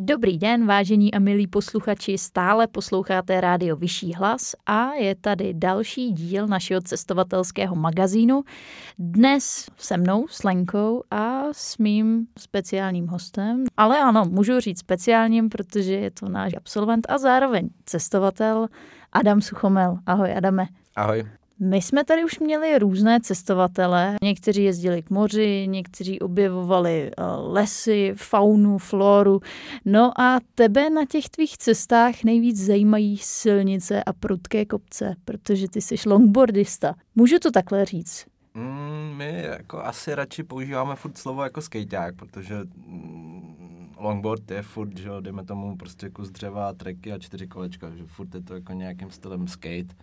Dobrý den, vážení a milí posluchači, stále posloucháte rádio Vyšší hlas a je tady další díl našeho cestovatelského magazínu. Dnes se mnou, s Lenkou a s mým speciálním hostem. Ale ano, můžu říct speciálním, protože je to náš absolvent a zároveň cestovatel Adam Suchomel. Ahoj Adame. Ahoj. My jsme tady už měli různé cestovatele. Někteří jezdili k moři, někteří objevovali eh, lesy, faunu, floru. No a tebe na těch tvých cestách nejvíc zajímají silnice a prudké kopce, protože ty jsi longboardista. Můžu to takhle říct? Mm, my jako asi radši používáme furt slovo jako skejťák, protože mm, longboard je furt, že dejme tomu prostě kus dřeva, treky a čtyři kolečka, že furt je to jako nějakým stylem skate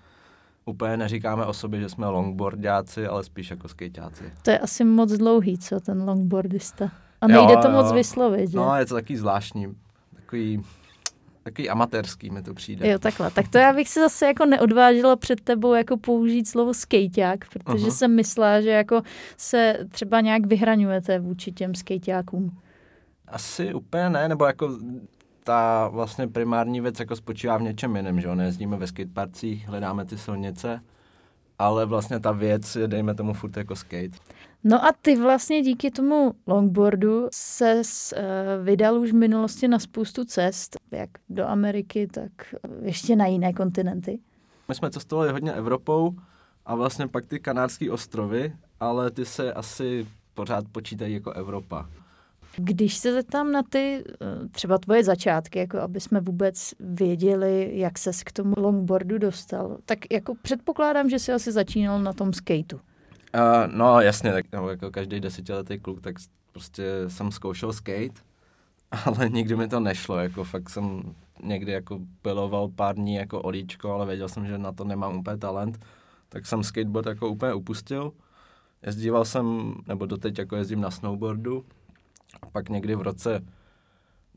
úplně neříkáme o sobě, že jsme longboardáci, ale spíš jako skejťáci. To je asi moc dlouhý, co, ten longboardista. A nejde jo, to moc jo. vyslovit, že? No, je to takový zvláštní, takový, takový amatérský mi to přijde. Jo, takhle. Tak to já bych si zase jako neodvážila před tebou jako použít slovo skejťák, protože uh-huh. jsem myslela, že jako se třeba nějak vyhraňujete vůči těm skejťákům. Asi úplně ne, nebo jako ta vlastně primární věc jako spočívá v něčem jiném, že jo? Nejezdíme ve skateparcích, hledáme ty silnice, ale vlastně ta věc je, dejme tomu, furt jako skate. No a ty vlastně díky tomu longboardu se uh, vydal už v minulosti na spoustu cest, jak do Ameriky, tak ještě na jiné kontinenty. My jsme cestovali hodně Evropou a vlastně pak ty kanárské ostrovy, ale ty se asi pořád počítají jako Evropa. Když se zeptám na ty eh, třeba tvoje začátky, jako aby jsme vůbec věděli, jak ses k tomu longboardu dostal, tak jako předpokládám, že jsi asi začínal na tom skateu. Uh, no jasně, tak no, jako každý desetiletý kluk, tak prostě jsem zkoušel skate, ale nikdy mi to nešlo, jako fakt jsem někdy jako piloval pár dní jako olíčko, ale věděl jsem, že na to nemám úplně talent, tak jsem skateboard jako úplně upustil. Jezdíval jsem, nebo doteď jako jezdím na snowboardu, a pak někdy v roce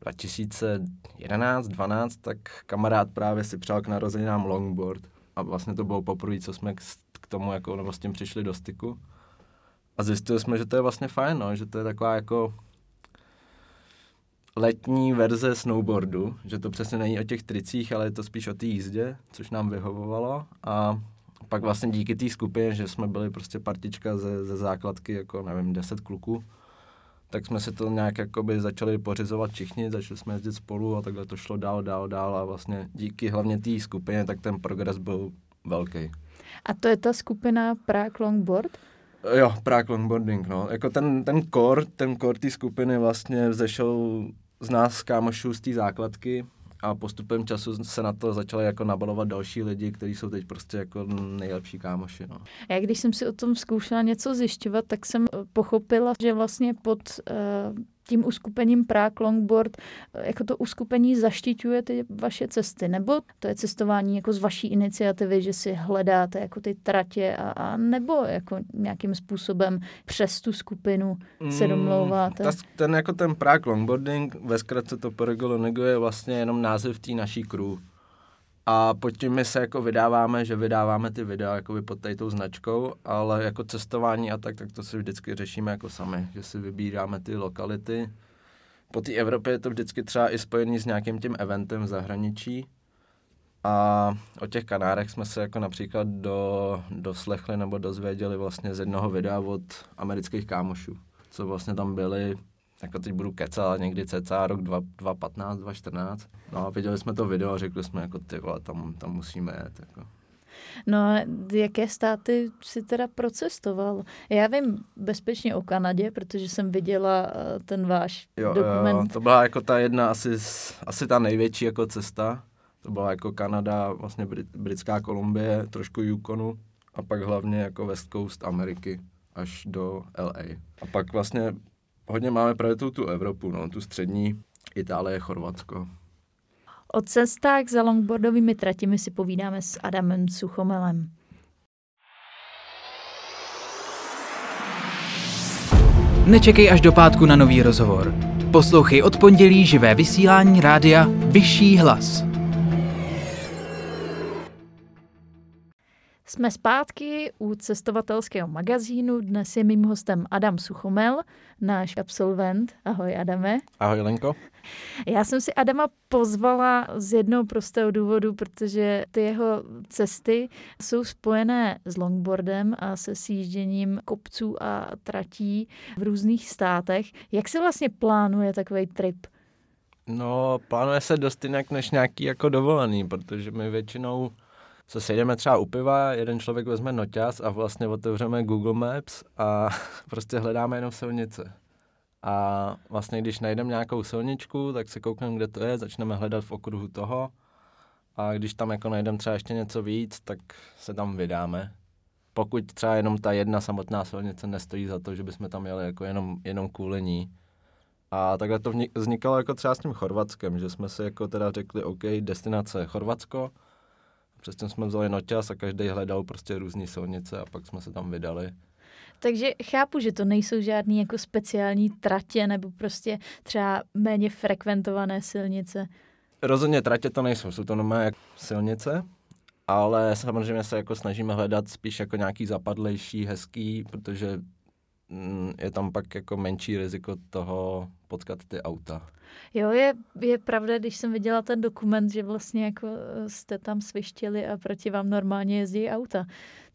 2011-12, tak kamarád právě si přál k narozeninám longboard. A vlastně to bylo poprvé, co jsme k tomu jako, nebo s tím přišli do styku. A zjistili jsme, že to je vlastně fajn, no, že to je taková jako letní verze snowboardu, že to přesně není o těch tricích, ale je to spíš o té jízdě, což nám vyhovovalo. A pak vlastně díky té skupině, že jsme byli prostě partička ze, ze základky, jako nevím, 10 kluků, tak jsme si to nějak jakoby začali pořizovat všichni, začali jsme jezdit spolu a takhle to šlo dál, dál, dál a vlastně díky hlavně té skupině, tak ten progres byl velký. A to je ta skupina Prague Longboard? Jo, Prague Longboarding, no. Jako ten, ten core, ten core té skupiny vlastně vzešel z nás kámošů z té základky, a postupem času se na to začaly jako nabalovat další lidi, kteří jsou teď prostě jako nejlepší kámoši. No. Já když jsem si o tom zkoušela něco zjišťovat, tak jsem pochopila, že vlastně pod uh, tím uskupením Prague Longboard jako to uskupení zaštiťuje ty vaše cesty, nebo to je cestování jako z vaší iniciativy, že si hledáte jako ty tratě a, a nebo jako nějakým způsobem přes tu skupinu se mm, domlouváte? Mm, ta, ten jako ten Prague Longboarding, ve zkratce to Pergolo je vlastně jenom název té naší crew. A pod tím my se jako vydáváme, že vydáváme ty videa jako pod tady tou značkou, ale jako cestování a tak, tak to si vždycky řešíme jako sami, že si vybíráme ty lokality. Po té Evropě je to vždycky třeba i spojený s nějakým tím eventem v zahraničí. A o těch Kanárech jsme se jako například do, doslechli nebo dozvěděli vlastně z jednoho videa od amerických kámošů, co vlastně tam byli jako teď budu kecat, někdy cca rok 2015, 2014. No a viděli jsme to video a řekli jsme, jako ty vole, tam, tam musíme jet. Jako. No a jaké státy si teda procestoval? Já vím bezpečně o Kanadě, protože jsem viděla eh, ten váš jo, dokument. Jo, to byla jako ta jedna asi, asi ta největší jako cesta. To byla jako Kanada, vlastně Brit, Britská Kolumbie, trošku Yukonu a pak hlavně jako West Coast Ameriky až do LA. A pak vlastně hodně máme právě tu, tu Evropu, no, tu střední, Itálie, Chorvatsko. O cestách za longboardovými tratěmi si povídáme s Adamem Suchomelem. Nečekej až do pátku na nový rozhovor. Poslouchej od pondělí živé vysílání rádia Vyšší hlas. Jsme zpátky u cestovatelského magazínu. Dnes je mým hostem Adam Suchomel, náš absolvent. Ahoj Adame. Ahoj Lenko. Já jsem si Adama pozvala z jednoho prostého důvodu, protože ty jeho cesty jsou spojené s longboardem a se sjížděním kopců a tratí v různých státech. Jak se vlastně plánuje takový trip? No, plánuje se dost jinak než nějaký jako dovolený, protože my většinou se sejdeme třeba u piva, jeden člověk vezme noťaz a vlastně otevřeme Google Maps a prostě hledáme jenom silnice. A vlastně když najdeme nějakou silničku, tak se koukneme, kde to je, začneme hledat v okruhu toho a když tam jako najdeme třeba ještě něco víc, tak se tam vydáme. Pokud třeba jenom ta jedna samotná silnice nestojí za to, že bychom tam jeli jako jenom, jenom kvůli ní. A takhle to vznikalo jako třeba s tím Chorvatskem, že jsme si jako teda řekli, OK, destinace Chorvatsko, Přesto jsme vzali noťas a každý hledal prostě různé silnice a pak jsme se tam vydali. Takže chápu, že to nejsou žádné jako speciální tratě nebo prostě třeba méně frekventované silnice. Rozhodně tratě to nejsou, jsou to normálně silnice, ale samozřejmě se jako snažíme hledat spíš jako nějaký zapadlejší, hezký, protože je tam pak jako menší riziko toho potkat ty auta. Jo, je, je pravda, když jsem viděla ten dokument, že vlastně jako eh, jste tam svištěli a proti vám normálně jezdí auta.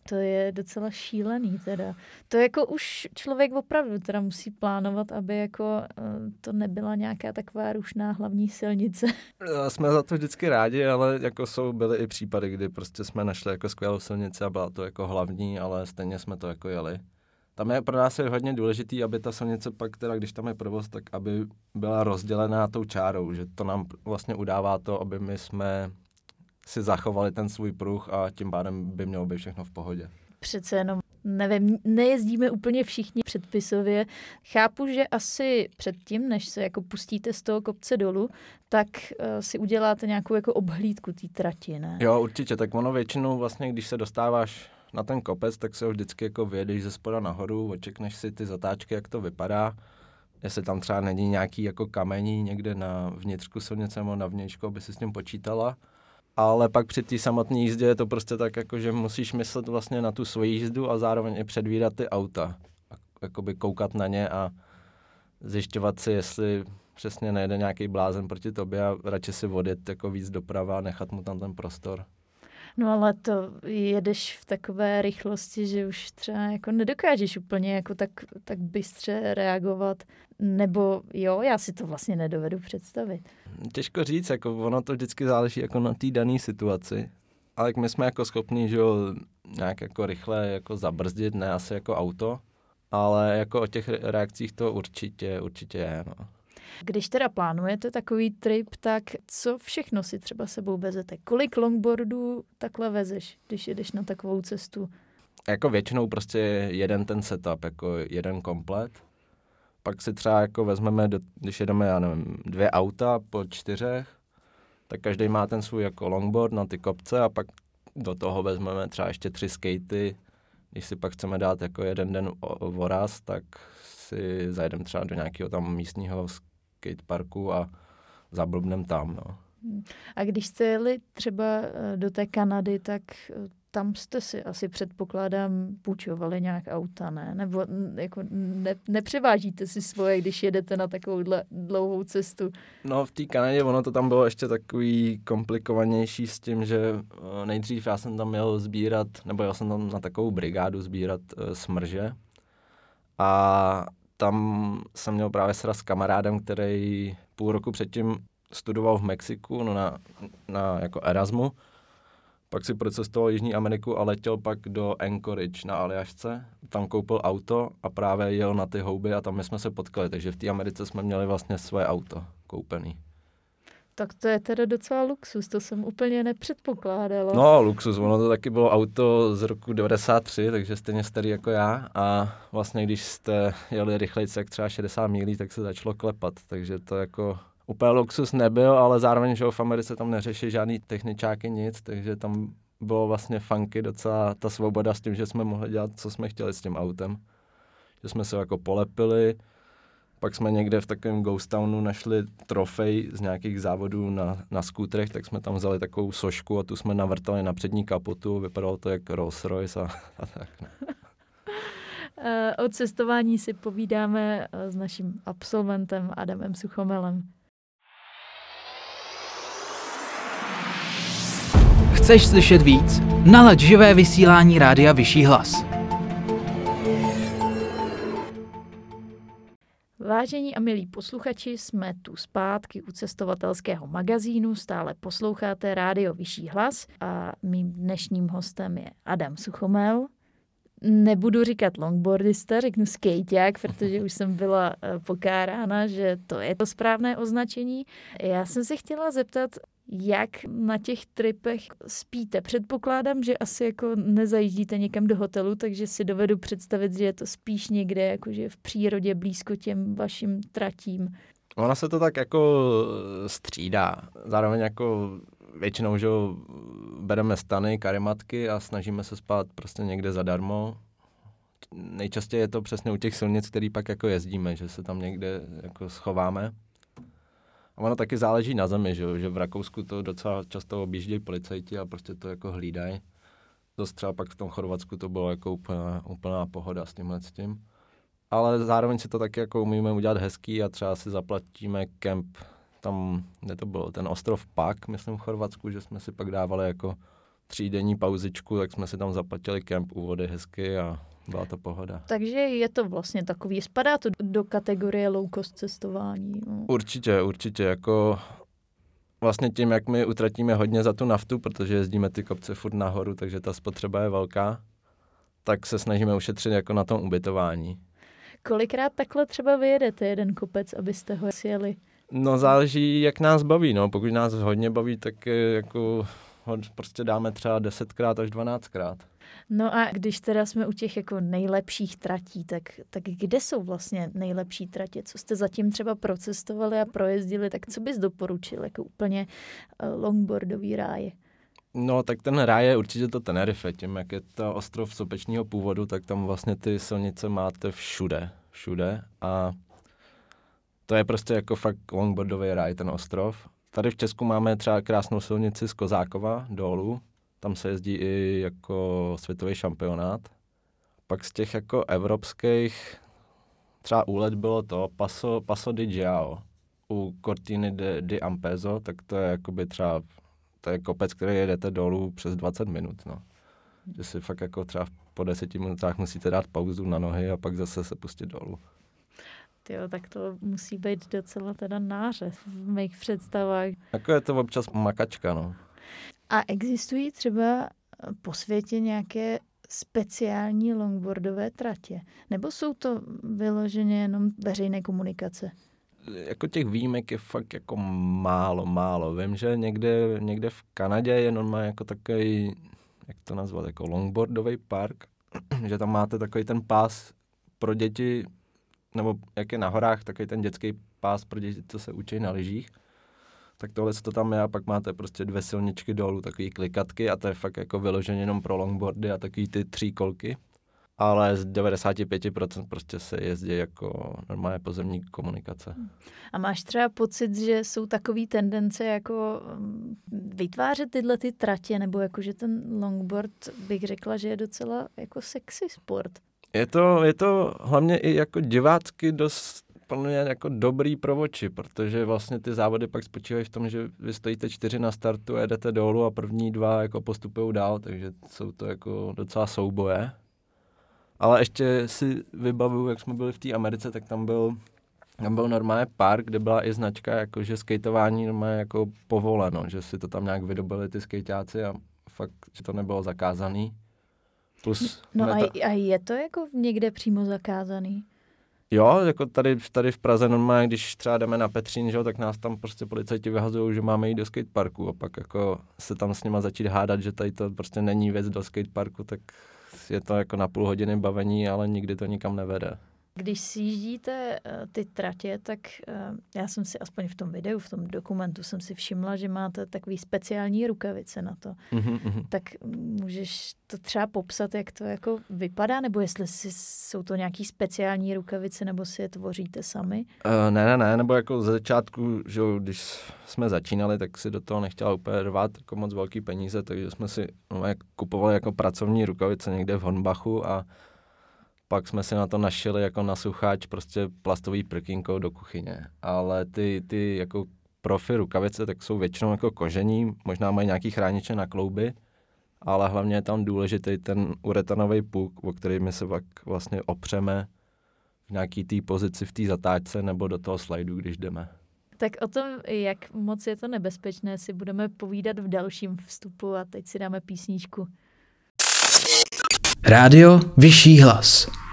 To je docela šílený teda. To jako už člověk opravdu teda musí plánovat, aby jako eh, to nebyla nějaká taková rušná hlavní silnice. Jsme za to vždycky rádi, ale jako jsou byly i případy, kdy prostě jsme našli jako skvělou silnici a byla to jako hlavní, ale stejně jsme to jako jeli tam je pro nás je hodně důležitý, aby ta silnice pak, teda když tam je provoz, tak aby byla rozdělená tou čárou, že to nám vlastně udává to, aby my jsme si zachovali ten svůj pruh a tím pádem by mělo být všechno v pohodě. Přece jenom nevím, nejezdíme úplně všichni předpisově. Chápu, že asi předtím, než se jako pustíte z toho kopce dolů, tak uh, si uděláte nějakou jako obhlídku té trati, ne? Jo, určitě. Tak ono většinou vlastně, když se dostáváš na ten kopec, tak se ho vždycky jako vyjedeš ze spoda nahoru, očekneš si ty zatáčky, jak to vypadá, jestli tam třeba není nějaký jako kamení někde na vnitřku silnice nebo na vnějšku, aby si s tím počítala. Ale pak při té samotné jízdě je to prostě tak, jako, že musíš myslet vlastně na tu svoji jízdu a zároveň i předvídat ty auta. Jakoby koukat na ně a zjišťovat si, jestli přesně nejde nějaký blázen proti tobě a radši si vodit jako víc doprava a nechat mu tam ten prostor. No ale to jedeš v takové rychlosti, že už třeba jako nedokážeš úplně jako tak, tak bystře reagovat. Nebo jo, já si to vlastně nedovedu představit. Těžko říct, jako ono to vždycky záleží jako na té dané situaci. Ale my jsme jako schopni, že jo, nějak jako rychle jako zabrzdit, ne asi jako auto, ale jako o těch reakcích to určitě, určitě je, no. Když teda plánujete takový trip, tak co všechno si třeba sebou vezete? Kolik longboardů takhle vezeš, když jedeš na takovou cestu? Jako většinou prostě jeden ten setup, jako jeden komplet. Pak si třeba jako vezmeme, do, když jedeme, já nevím, dvě auta po čtyřech, tak každý má ten svůj jako longboard na ty kopce a pak do toho vezmeme třeba ještě tři skatey. Když si pak chceme dát jako jeden den voraz, tak si zajedeme třeba do nějakého tam místního skateparku a zablbnem tam. No. A když jste jeli třeba eh, do té Kanady, tak eh, tam jste si asi předpokládám půjčovali nějak auta, ne? Nebo jako ne, nepřevážíte si svoje, když jedete na takovouhle dlouhou cestu? No v té Kanadě ono to tam bylo ještě takový komplikovanější s tím, že eh, nejdřív já jsem tam měl sbírat, nebo já jsem tam na takovou brigádu sbírat smrže a tam jsem měl právě sraz s kamarádem, který půl roku předtím studoval v Mexiku no na, na jako Erasmu. Pak si procestoval Jižní Ameriku a letěl pak do Anchorage na Aljašce. Tam koupil auto a právě jel na ty houby a tam my jsme se potkali. Takže v té Americe jsme měli vlastně svoje auto koupený. Tak to je teda docela luxus, to jsem úplně nepředpokládala. No, luxus, ono to taky bylo auto z roku 93, takže stejně starý jako já a vlastně když jste jeli rychleji jak třeba 60 mílí, tak se začalo klepat, takže to jako úplně luxus nebyl, ale zároveň, že v Americe tam neřeší žádný techničáky, nic, takže tam bylo vlastně funky docela ta svoboda s tím, že jsme mohli dělat, co jsme chtěli s tím autem. Že jsme se jako polepili, Pak jsme někde v takovém ghost townu našli trofej z nějakých závodů na, na skútrech, tak jsme tam vzali takovou sošku a tu jsme navrtali na přední kapotu. Vypadalo to jak Rolls Royce a, a tak. No. Eh, o cestování si povídáme eh, s naším absolventem Adamem Suchomelem. Chceš slyšet víc? Nalaď živé vysílání Rádia Vyšší hlas. Vážení a milí posluchači, jsme tu zpátky u cestovatelského magazínu, stále posloucháte Rádio Vyšší hlas a mým dnešním hostem je Adam Suchomel. Nebudu říkat longboardista, řeknu skejťák, protože už jsem byla eh, pokárána, že to je to správné označení. Já jsem se chtěla zeptat, jak na těch tripech spíte. Předpokládám, že asi jako nezajíždíte někam do hotelu, takže si dovedu představit, že je to spíš někde jakože v přírodě blízko těm vašim tratím. Ona se to tak jako střídá. Zároveň jako většinou, že bereme stany, karimatky a snažíme se spát prostě někde zadarmo. Nejčastěji je to přesně u těch silnic, který pak jako jezdíme, že se tam někde jako schováme. A ono taky záleží na zemi, že, že v Rakousku to docela často objíždějí policajti a prostě to jako hlídají. To třeba pak v tom Chorvatsku to bylo jako úplná, úplná pohoda s tímhle s tím. Ale zároveň si to taky jako umíme udělat hezký a třeba si zaplatíme kemp tam, kde to bylo, ten ostrov Pak, myslím v Chorvatsku, že jsme si pak dávali jako třídenní pauzičku, tak jsme si tam zaplatili kemp u vody hezky a byla to pohoda. Takže je to vlastně takový, spadá to do kategorie low cost cestování. No. Určitě, určitě, jako vlastně tím, jak my utratíme hodně za tu naftu, protože jezdíme ty kopce furt nahoru, takže ta spotřeba je velká, tak se snažíme ušetřit jako na tom ubytování. Kolikrát takhle třeba vyjedete jeden kopec, abyste ho sjeli? No záleží, jak nás baví, no. Pokud nás hodně baví, tak jako ho prostě dáme třeba 10krát až 12krát. No a když teda jsme u těch jako nejlepších tratí, tak, tak kde jsou vlastně nejlepší tratě? Co jste zatím třeba procestovali a projezdili, tak co bys doporučil jako úplně eh, longboardový ráje? No, tak ten ráj je určitě to Tenerife. Tím, jak je to ostrov sopečního původu, tak tam vlastně ty silnice máte všude. Všude. A to je prostě jako fakt longboardový ráj, ten ostrov. Tady v Česku máme třeba krásnou silnici z Kozákova dolů, tam se jezdí i jako světový šampionát. Pak z těch jako evropských, třeba úlet bylo to Paso, Paso di Giao u Cortiny de, di Ampezo, tak to je jakoby třeba, to je kopec, který jedete dolů přes 20 minut, no. Že si fakt jako třeba po deseti minutách musíte dát pauzu na nohy a pak zase se pustit dolů. Jo, tak to musí být docela teda náře v mých představách. Jako je to občas makačka, no. A existují třeba po světě nějaké speciální longboardové tratě? Nebo jsou to vyloženě jenom veřejné komunikace? Jako těch výjimek je fakt jako málo, málo. Vím, že někde, někde v Kanadě je normálně jako takový, jak to nazvat, jako longboardový park, že tam máte takový ten pás pro děti, nebo jak je na horách, takový ten dětský pás pro děti, co se učí na lyžích tak tohle to tam je a pak máte prostě dvě silničky dolů, takový klikatky a to je fakt jako vyloženě jenom pro longboardy a takový ty tří kolky. Ale z 95% prostě se jezdí jako normálně pozemní komunikace. A máš třeba pocit, že jsou takové tendence jako mm, vytvářet tyhle ty tratě, nebo jako, že ten longboard bych řekla, že je docela jako sexy sport? Je to, je to hlavně i jako divácky dost mě jako dobrý pro oči, protože vlastně ty závody pak spočívají v tom, že vy stojíte čtyři na startu a jedete dolů a první dva jako postupují dál, takže jsou to jako docela souboje. Ale ještě si vybavuju, jak jsme byli v té Americe, tak tam byl, tam byl normálně park, kde byla i značka, jako že skateování normálně jako povoleno, že si to tam nějak vydobili ty skejťáci a fakt, že to nebylo zakázaný. Plus no meta... a, a je to jako někde přímo zakázaný? Jo, jako tady, tady v Praze normálně, když třeba jdeme na Petřín, že, tak nás tam prostě policajti vyhazují, že máme jít do skateparku a pak jako se tam s nima začít hádat, že tady to prostě není věc do skateparku, tak je to jako na půl hodiny bavení, ale nikdy to nikam nevede. Když si jíždíte uh, ty tratě, tak uh, já jsem si aspoň v tom videu, v tom dokumentu jsem si všimla, že máte takový speciální rukavice na to. Mm-hmm. Tak můžeš to třeba popsat, jak to jako vypadá, nebo jestli si, jsou to nějaký speciální rukavice, nebo si je tvoříte sami? Uh, ne, ne, ne, nebo jako ze začátku, že když jsme začínali, tak si do toho nechtěla úplně rvat jako moc velký peníze, takže jsme si no, jak kupovali jako pracovní rukavice někde v Honbachu a pak jsme si na to našili jako na sucháč prostě plastový prkínko do kuchyně. Ale ty, ty jako profi rukavice, tak jsou většinou jako kožení, možná mají nějaký chrániče na klouby, ale hlavně je tam důležitý ten uretanový puk, o který my se pak vlastně opřeme v nějaký té pozici v té zatáčce nebo do toho slajdu, když jdeme. Tak o tom, jak moc je to nebezpečné, si budeme povídat v dalším vstupu a teď si dáme písničku. Rádio Vyšší hlas.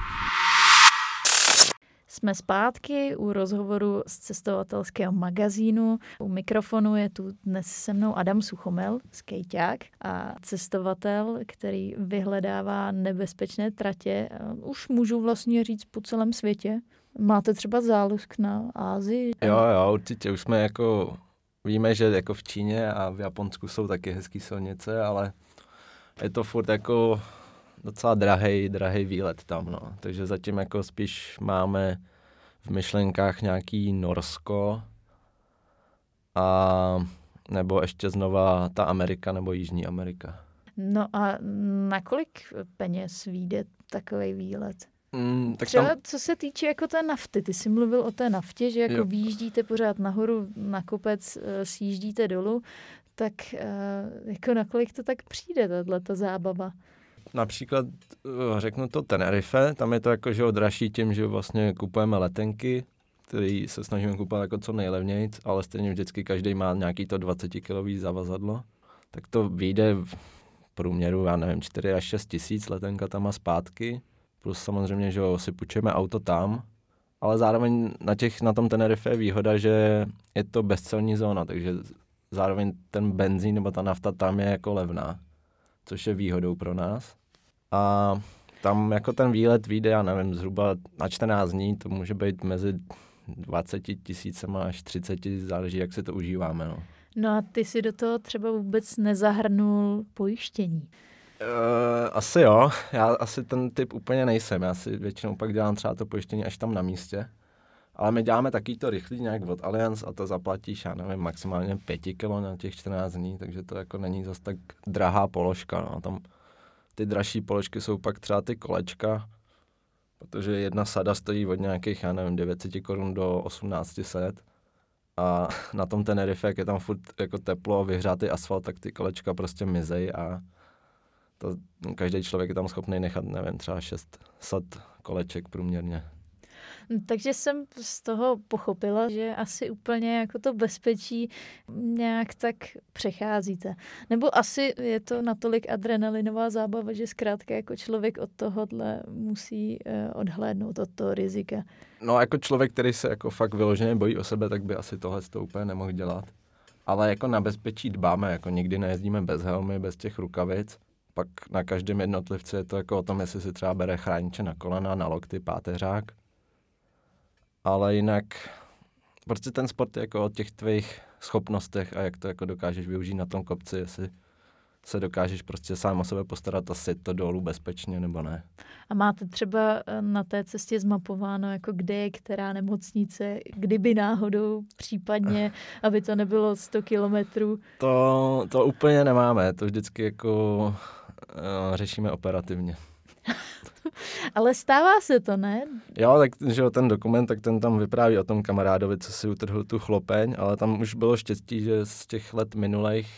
Jsme zpátky u rozhovoru z cestovatelského magazínu. U mikrofonu je tu dnes se mnou Adam Suchomel, skejťák a cestovatel, který vyhledává nebezpečné tratě. Už můžu vlastně říct po celém světě. Máte třeba zálusk na Ázii? Jo, jo, určitě. Už jsme jako, víme, že jako v Číně a v Japonsku jsou taky hezké silnice, ale je to furt jako docela drahý, drahý výlet tam, no. Takže zatím jako spíš máme v myšlenkách nějaký Norsko a nebo ještě znova ta Amerika nebo Jižní Amerika. No a na kolik peněz vyjde takový výlet? Mm, tak Třeba tam, co se týče jako té nafty, ty jsi mluvil o té naftě, že jako Jo. vyjíždíte pořád nahoru na kopec, eh, sjíždíte dolů, tak eh, jako na kolik to tak přijde, tahle ta zábava? Například eh, řeknu to Tenerife, tam je to jako, že dražší tím, že vlastně kupujeme letenky, který se snažíme kupovat jako co nejlevněji, ale stejně vždycky každý má nějaký to 20 kilový zavazadlo, tak to vyjde v průměru, já nevím, 4 až 6 tisíc letenka tam a zpátky, plus samozřejmě, že si půjčujeme auto tam, ale zároveň na, těch, na tom Tenerife je výhoda, že je to bezcelní zóna, takže zároveň ten benzín nebo ta nafta tam je jako levná, což je výhodou pro nás. A tam jako ten výlet vyjde, já nevím, zhruba na 14 dní, to může být mezi 20 tisícema až 30, záleží, jak si to užíváme. No. No a ty si do toho třeba vůbec nezahrnul pojištění. Uh, asi jo, já asi ten typ úplně nejsem, já si většinou pak dělám třeba to pojištění až tam na místě. Ale my děláme taky to rychlý nějak od Allianz a to zaplatíš, já nevím, maximálně 5 kilo na těch 14 dní, takže to jako není zas tak drahá položka. No. Tam ty dražší položky jsou pak třeba ty kolečka, protože jedna sada stojí od nějakých, já nevím, 900 korun do 1800 a na tom Tenerife, jak je tam furt jako teplo, vyhřátý asfalt, tak ty kolečka prostě mizej a to, každý člověk je tam schopný nechat, nevím, třeba 600 koleček průměrně. Takže jsem z toho pochopila, že asi úplně jako to bezpečí nějak tak přecházíte. Nebo asi je to natolik adrenalinová zábava, že zkrátka jako člověk od tohohle musí eh, odhlédnout od toho rizika. No jako člověk, který se jako fakt vyloženě bojí o sebe, tak by asi tohle to úplně nemohl dělat. Ale jako na bezpečí dbáme, jako nikdy nejezdíme bez helmy, bez těch rukavic. Pak na každém jednotlivci je to jako o tom, jestli si třeba bere chrániče na kolena, na lokty, páteřák. Ale jinak prostě ten sport je jako o těch tvých schopnostech a jak to jako dokážeš využít na tom kopci, jestli se dokážeš prostě sám o sebe postarat a si to dolů bezpečně nebo ne. A máte třeba eh, na té cestě zmapováno, jako kde je která nemocnice, kdyby náhodou případně, aby to nebylo 100 kilometrů. To, to úplně nemáme, to vždycky jako uh, řešíme operativně. Ale stává se to, ne? Jo, tak že ten dokument, tak ten tam vypráví o tom kamarádovi, co si utrhl tu chlopeň, ale tam už bylo štěstí, že z těch let minulých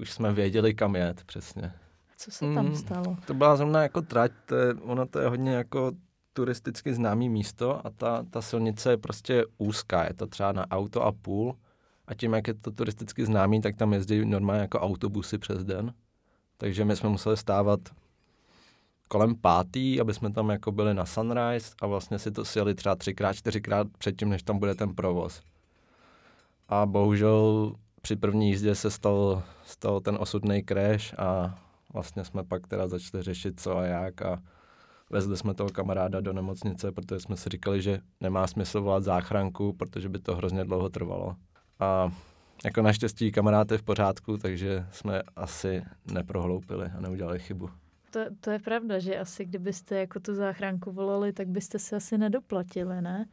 už jsme věděli, kam jet přesně. Co se tam Mm. stalo? To byla zrovna jako trať, to je, ono to je hodně jako turisticky známý místo a ta, ta silnice je prostě úzká, je to třeba na auto a půl a tím, jak je to turisticky známý, tak tam jezdí normálně jako autobusy přes den. Takže my jsme museli stávat kolem pátý, aby jsme tam jako byli na sunrise a vlastně si to sjeli třeba třikrát, čtyřikrát předtím, než tam bude ten provoz. A bohužel při první jízdě se stal, stal ten osudný crash a vlastně jsme pak teda začali řešit co a jak a vezli jsme toho kamaráda do nemocnice, protože jsme si říkali, že nemá smysl volat záchranku, protože by to hrozně dlouho trvalo. A jako naštěstí kamarád je v pořádku, takže jsme asi neprohloupili a neudělali chybu. To, to je pravda, že asi kdybyste jako tu záchranku volali, tak byste se asi nedoplatili, ne?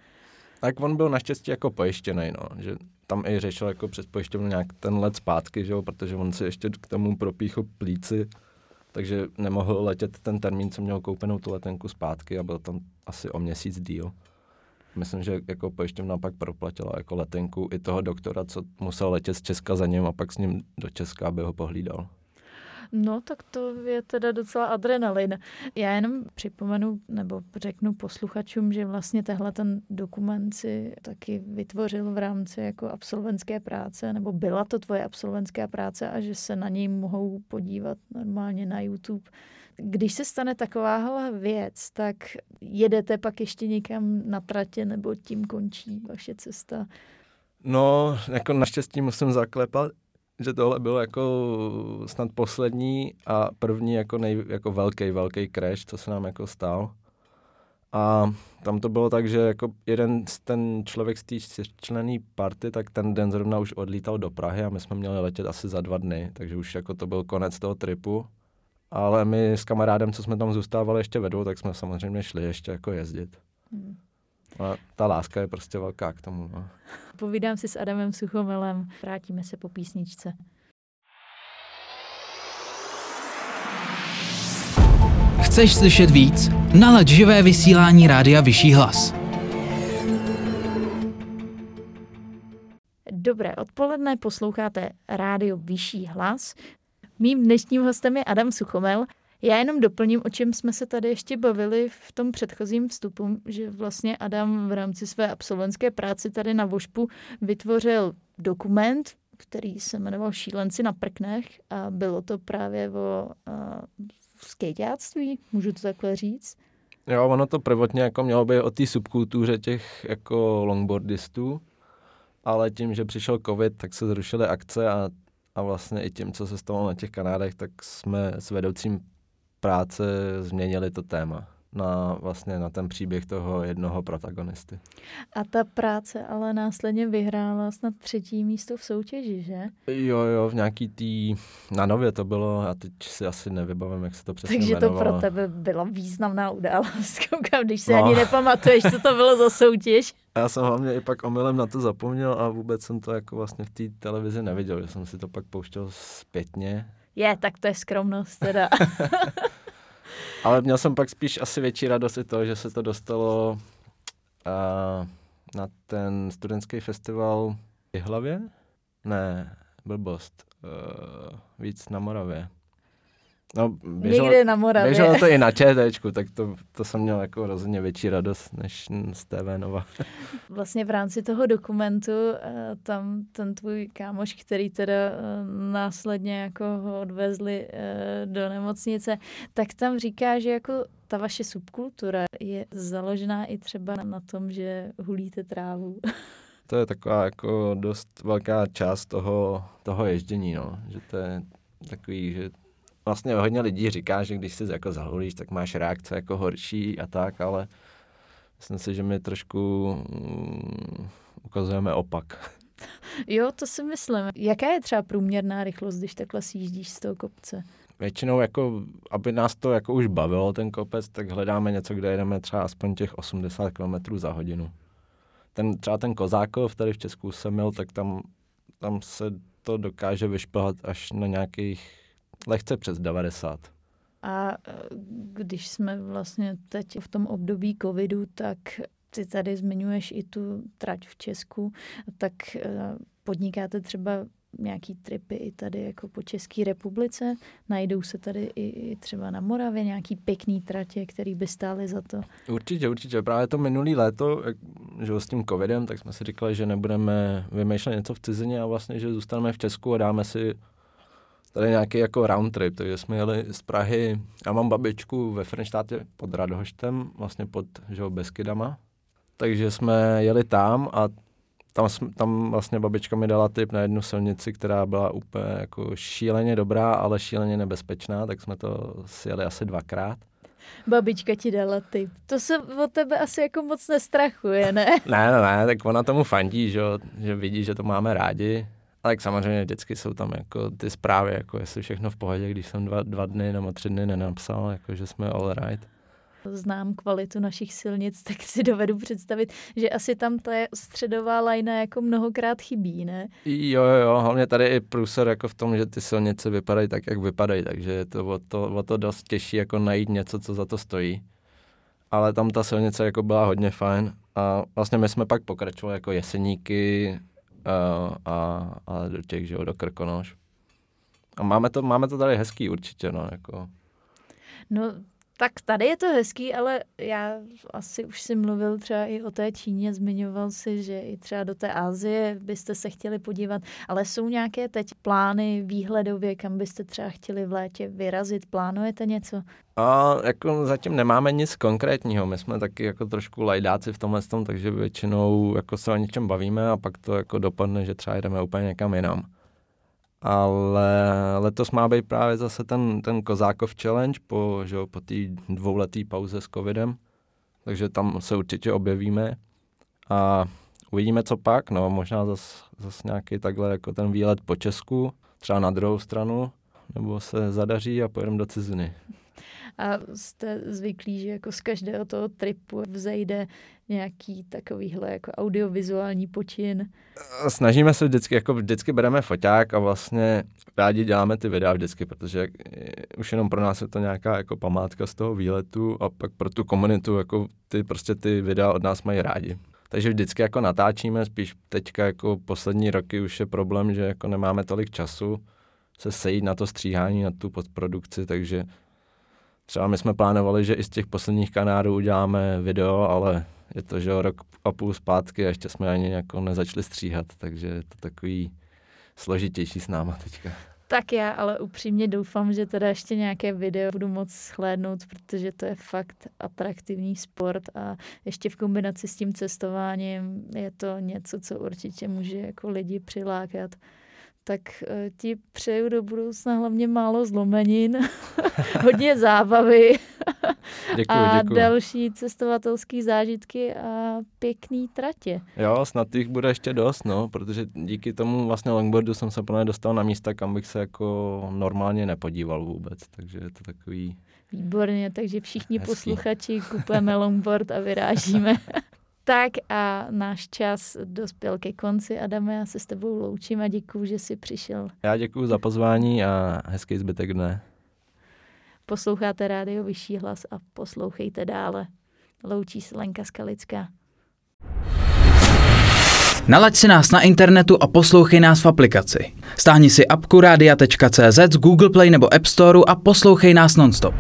Tak on byl naštěstí jako pojištěný, no, že tam i řešil jako přes pojišťovnu nějak ten let zpátky, že jo, protože on si ještě k tomu propíchl plíci, takže nemohl letět ten termín, co měl koupenou tu letenku zpátky a byl tam asi o měsíc díl. Myslím, že jako pojišťovna pak proplatila jako letenku i toho doktora, co musel letět z Česka za ním a pak s ním do Česka, aby ho pohlídal. No, tak to je teda docela adrenalin. Já jenom připomenu nebo řeknu posluchačům, že vlastně tehle ten dokument si taky vytvořil v rámci jako absolventské práce, nebo byla to tvoje absolventská práce a že se na něj mohou podívat normálně na YouTube. Když se stane takováhle věc, tak jedete pak ještě někam na tratě nebo tím končí vaše cesta? No, jako naštěstí musím zaklepat, že tohle bylo jako snad poslední a první jako, nej, jako velký, velký crash, co se nám jako stal. A tam to bylo tak, že jako jeden ten člověk z té člený party, tak ten den zrovna už odlítal do Prahy a my jsme měli letět asi za dva dny, takže už jako to byl konec toho tripu. Ale my s kamarádem, co jsme tam zůstávali ještě vedou, tak jsme samozřejmě šli ještě jako jezdit. Hmm. A ta láska je prostě velká k tomu. No. Povídám si s Adamem Suchomilem, vrátíme se po písničce. Chceš slyšet víc? Nalaď živé vysílání Rádia Vyšší hlas. Dobré odpoledne, posloucháte Rádio Vyšší hlas. Mým dnešním hostem je Adam Suchomel, já jenom doplním, o čem jsme se tady ještě bavili v tom předchozím vstupu, že vlastně Adam v rámci své absolventské práce tady na Vošpu vytvořil dokument, který se jmenoval Šílenci na prknech a bylo to právě o skejťáctví, můžu to takhle říct? Jo, ono to prvotně jako mělo být o té subkultuře těch jako longboardistů, ale tím, že přišel covid, tak se zrušily akce a, a vlastně i tím, co se stalo na těch kanádech, tak jsme s vedoucím práce změnili to téma na vlastně na ten příběh toho jednoho protagonisty. A ta práce ale následně vyhrála snad třetí místo v soutěži, že? Jo, jo, v nějaký tý, na nově to bylo, a teď si asi nevybavím, jak se to přesně Takže jmenovalo. to pro tebe byla významná událost, koukám, když si no. ani nepamatuješ, co to bylo za soutěž. Já jsem hlavně i pak omylem na to zapomněl a vůbec jsem to jako vlastně v té televizi neviděl, že jsem si to pak pouštěl zpětně je, tak to je skromnost teda. Ale měl jsem pak spíš asi větší radost i to, že se to dostalo uh, na ten studentský festival v hlavě? Ne, blbost. Uh, víc na Moravě. No, běželo, Někde na Moravě. Běželo to i na ČTčku, tak to, to jsem měl jako rozhodně větší radost než z TV Nova. Vlastně v rámci toho dokumentu eh, tam ten tvůj kámoš, který teda eh, následně jako ho odvezli eh, do nemocnice, tak tam říká, že jako ta vaše subkultura je založená i třeba na tom, že hulíte trávu. To je taková jako dost velká část toho, toho ježdění, no. Že to je takový, že vlastně hodně lidí říká, že když si jako zahulíš, tak máš reakce jako horší a tak, ale myslím si, že my trošku um, ukazujeme opak. Jo, to si myslím. Jaká je třeba průměrná rychlost, když takhle sjíždíš z toho kopce? Většinou, jako, aby nás to jako už bavilo, ten kopec, tak hledáme něco, kde jedeme třeba aspoň těch 80 km za hodinu. Ten, třeba ten Kozákov, tady v Česku jsem měl, tak tam, tam se to dokáže vyšplhat až na nějakých lehce přes 90. A e, když jsme vlastně teď v tom období covidu, tak ty tady zmiňuješ i tu trať v Česku, tak e, podnikáte třeba nějaký tripy i tady jako po České republice. Najdou se tady i třeba na Moravě nějaký pěkný tratě, který by stály za to. Určitě, určitě. Právě to minulý léto, že s tím covidem, tak jsme si říkali, že nebudeme vymýšlet něco v cizině a vlastně, že zůstaneme v Česku a dáme si tady nějaký jako round trip, takže jsme jeli z Prahy, já mám babičku ve Frenštátě pod Radhoštem, vlastně pod že Beskydama, takže jsme jeli tam a tam, tam vlastně babička mi dala tip na jednu silnici, která byla úplně jako šíleně dobrá, ale šíleně nebezpečná, tak jsme to sjeli asi dvakrát. Babička ti dala tip. To se od tebe asi jako moc nestrachuje, ne? Ne, ne, ne, tak ona tomu fandí, že, že vidí, že to máme rádi. Ale tak samozřejmě vždycky jsou tam jako ty zprávy, jako jestli všechno v pohodě, když jsem dva, dva dny nebo tři dny nenapsal, jako že jsme all right znám kvalitu našich silnic, tak si dovedu představit, že asi tam ta středová lajna jako mnohokrát chybí, ne? Jo, jo, jo, hlavně tady je průsor jako v tom, že ty silnice vypadají tak, jak vypadají, takže je to o, to o to dost těžší jako najít něco, co za to stojí. Ale tam ta silnice jako byla hodně fajn a vlastně my jsme pak pokračovali jako jeseníky a, a, a do těch, že jo, do Krkonoš. A máme to, máme to tady hezký určitě, no, jako. No, tak tady je to hezký, ale já asi už si mluvil třeba i o té Číně, zmiňoval si, že i třeba do té Asie byste se chtěli podívat, ale jsou nějaké teď plány výhledově, kam byste třeba chtěli v létě vyrazit? Plánujete něco? A jako zatím nemáme nic konkrétního, my jsme taky jako trošku lajdáci v tomhle tom, takže většinou jako se o něčem bavíme a pak to jako dopadne, že třeba jdeme úplně někam jinam ale letos má být právě zase ten, ten Kozákov challenge po, že, po té dvouleté pauze s covidem, takže tam se určitě objevíme. A uvidíme, co pak, no možná zase zas nějaký takhle jako ten výlet po Česku, třeba na druhou stranu, nebo se zadaří a pojedeme do ciziny. A jste zvyklí, že jako z každého toho tripu vzejde nějaký takovýhle jako audiovizuální počin? Snažíme se vždycky, jako vždycky bereme foťák a vlastně rádi děláme ty videa vždycky, protože už jenom pro nás je to nějaká jako památka z toho výletu a pak pro tu komunitu jako ty prostě ty videa od nás mají rádi. Takže vždycky jako natáčíme, spíš teďka jako poslední roky už je problém, že jako nemáme tolik času se sejít na to stříhání, na tu postprodukci, takže třeba my jsme plánovali, že i z těch posledních kanálů uděláme video, ale je to, že rok a půl zpátky a ještě jsme ani jako nezačali stříhat, takže je to takový složitější s náma teďka. Tak já ale upřímně doufám, že teda ještě nějaké video budu moc shlédnout, protože to je fakt atraktivní sport a ještě v kombinaci s tím cestováním je to něco, co určitě může jako lidi přilákat tak eh, ti přeju do budoucna hlavně málo zlomenin, hodně zábavy děkuji, a děkuji. další cestovatelské zážitky a pěkný tratě. Jo, snad jich bude ještě dost, no, protože díky tomu vlastně longboardu jsem se plně dostal na místa, kam bych se jako normálně nepodíval vůbec, takže je to takový... Výborně, takže všichni Hezký. posluchači kupujeme longboard a vyrážíme. Tak a náš čas dospěl ke konci. Adame, já se s tebou loučím a děkuji, že jsi přišel. Já děkuji za pozvání a hezký zbytek dne. Posloucháte rádio Vyšší hlas a poslouchejte dále. Loučí se Lenka Skalická. Nalaď si nás na internetu a poslouchej nás v aplikaci. Stáhni si apku radia.cz z Google Play nebo App Store a poslouchej nás nonstop.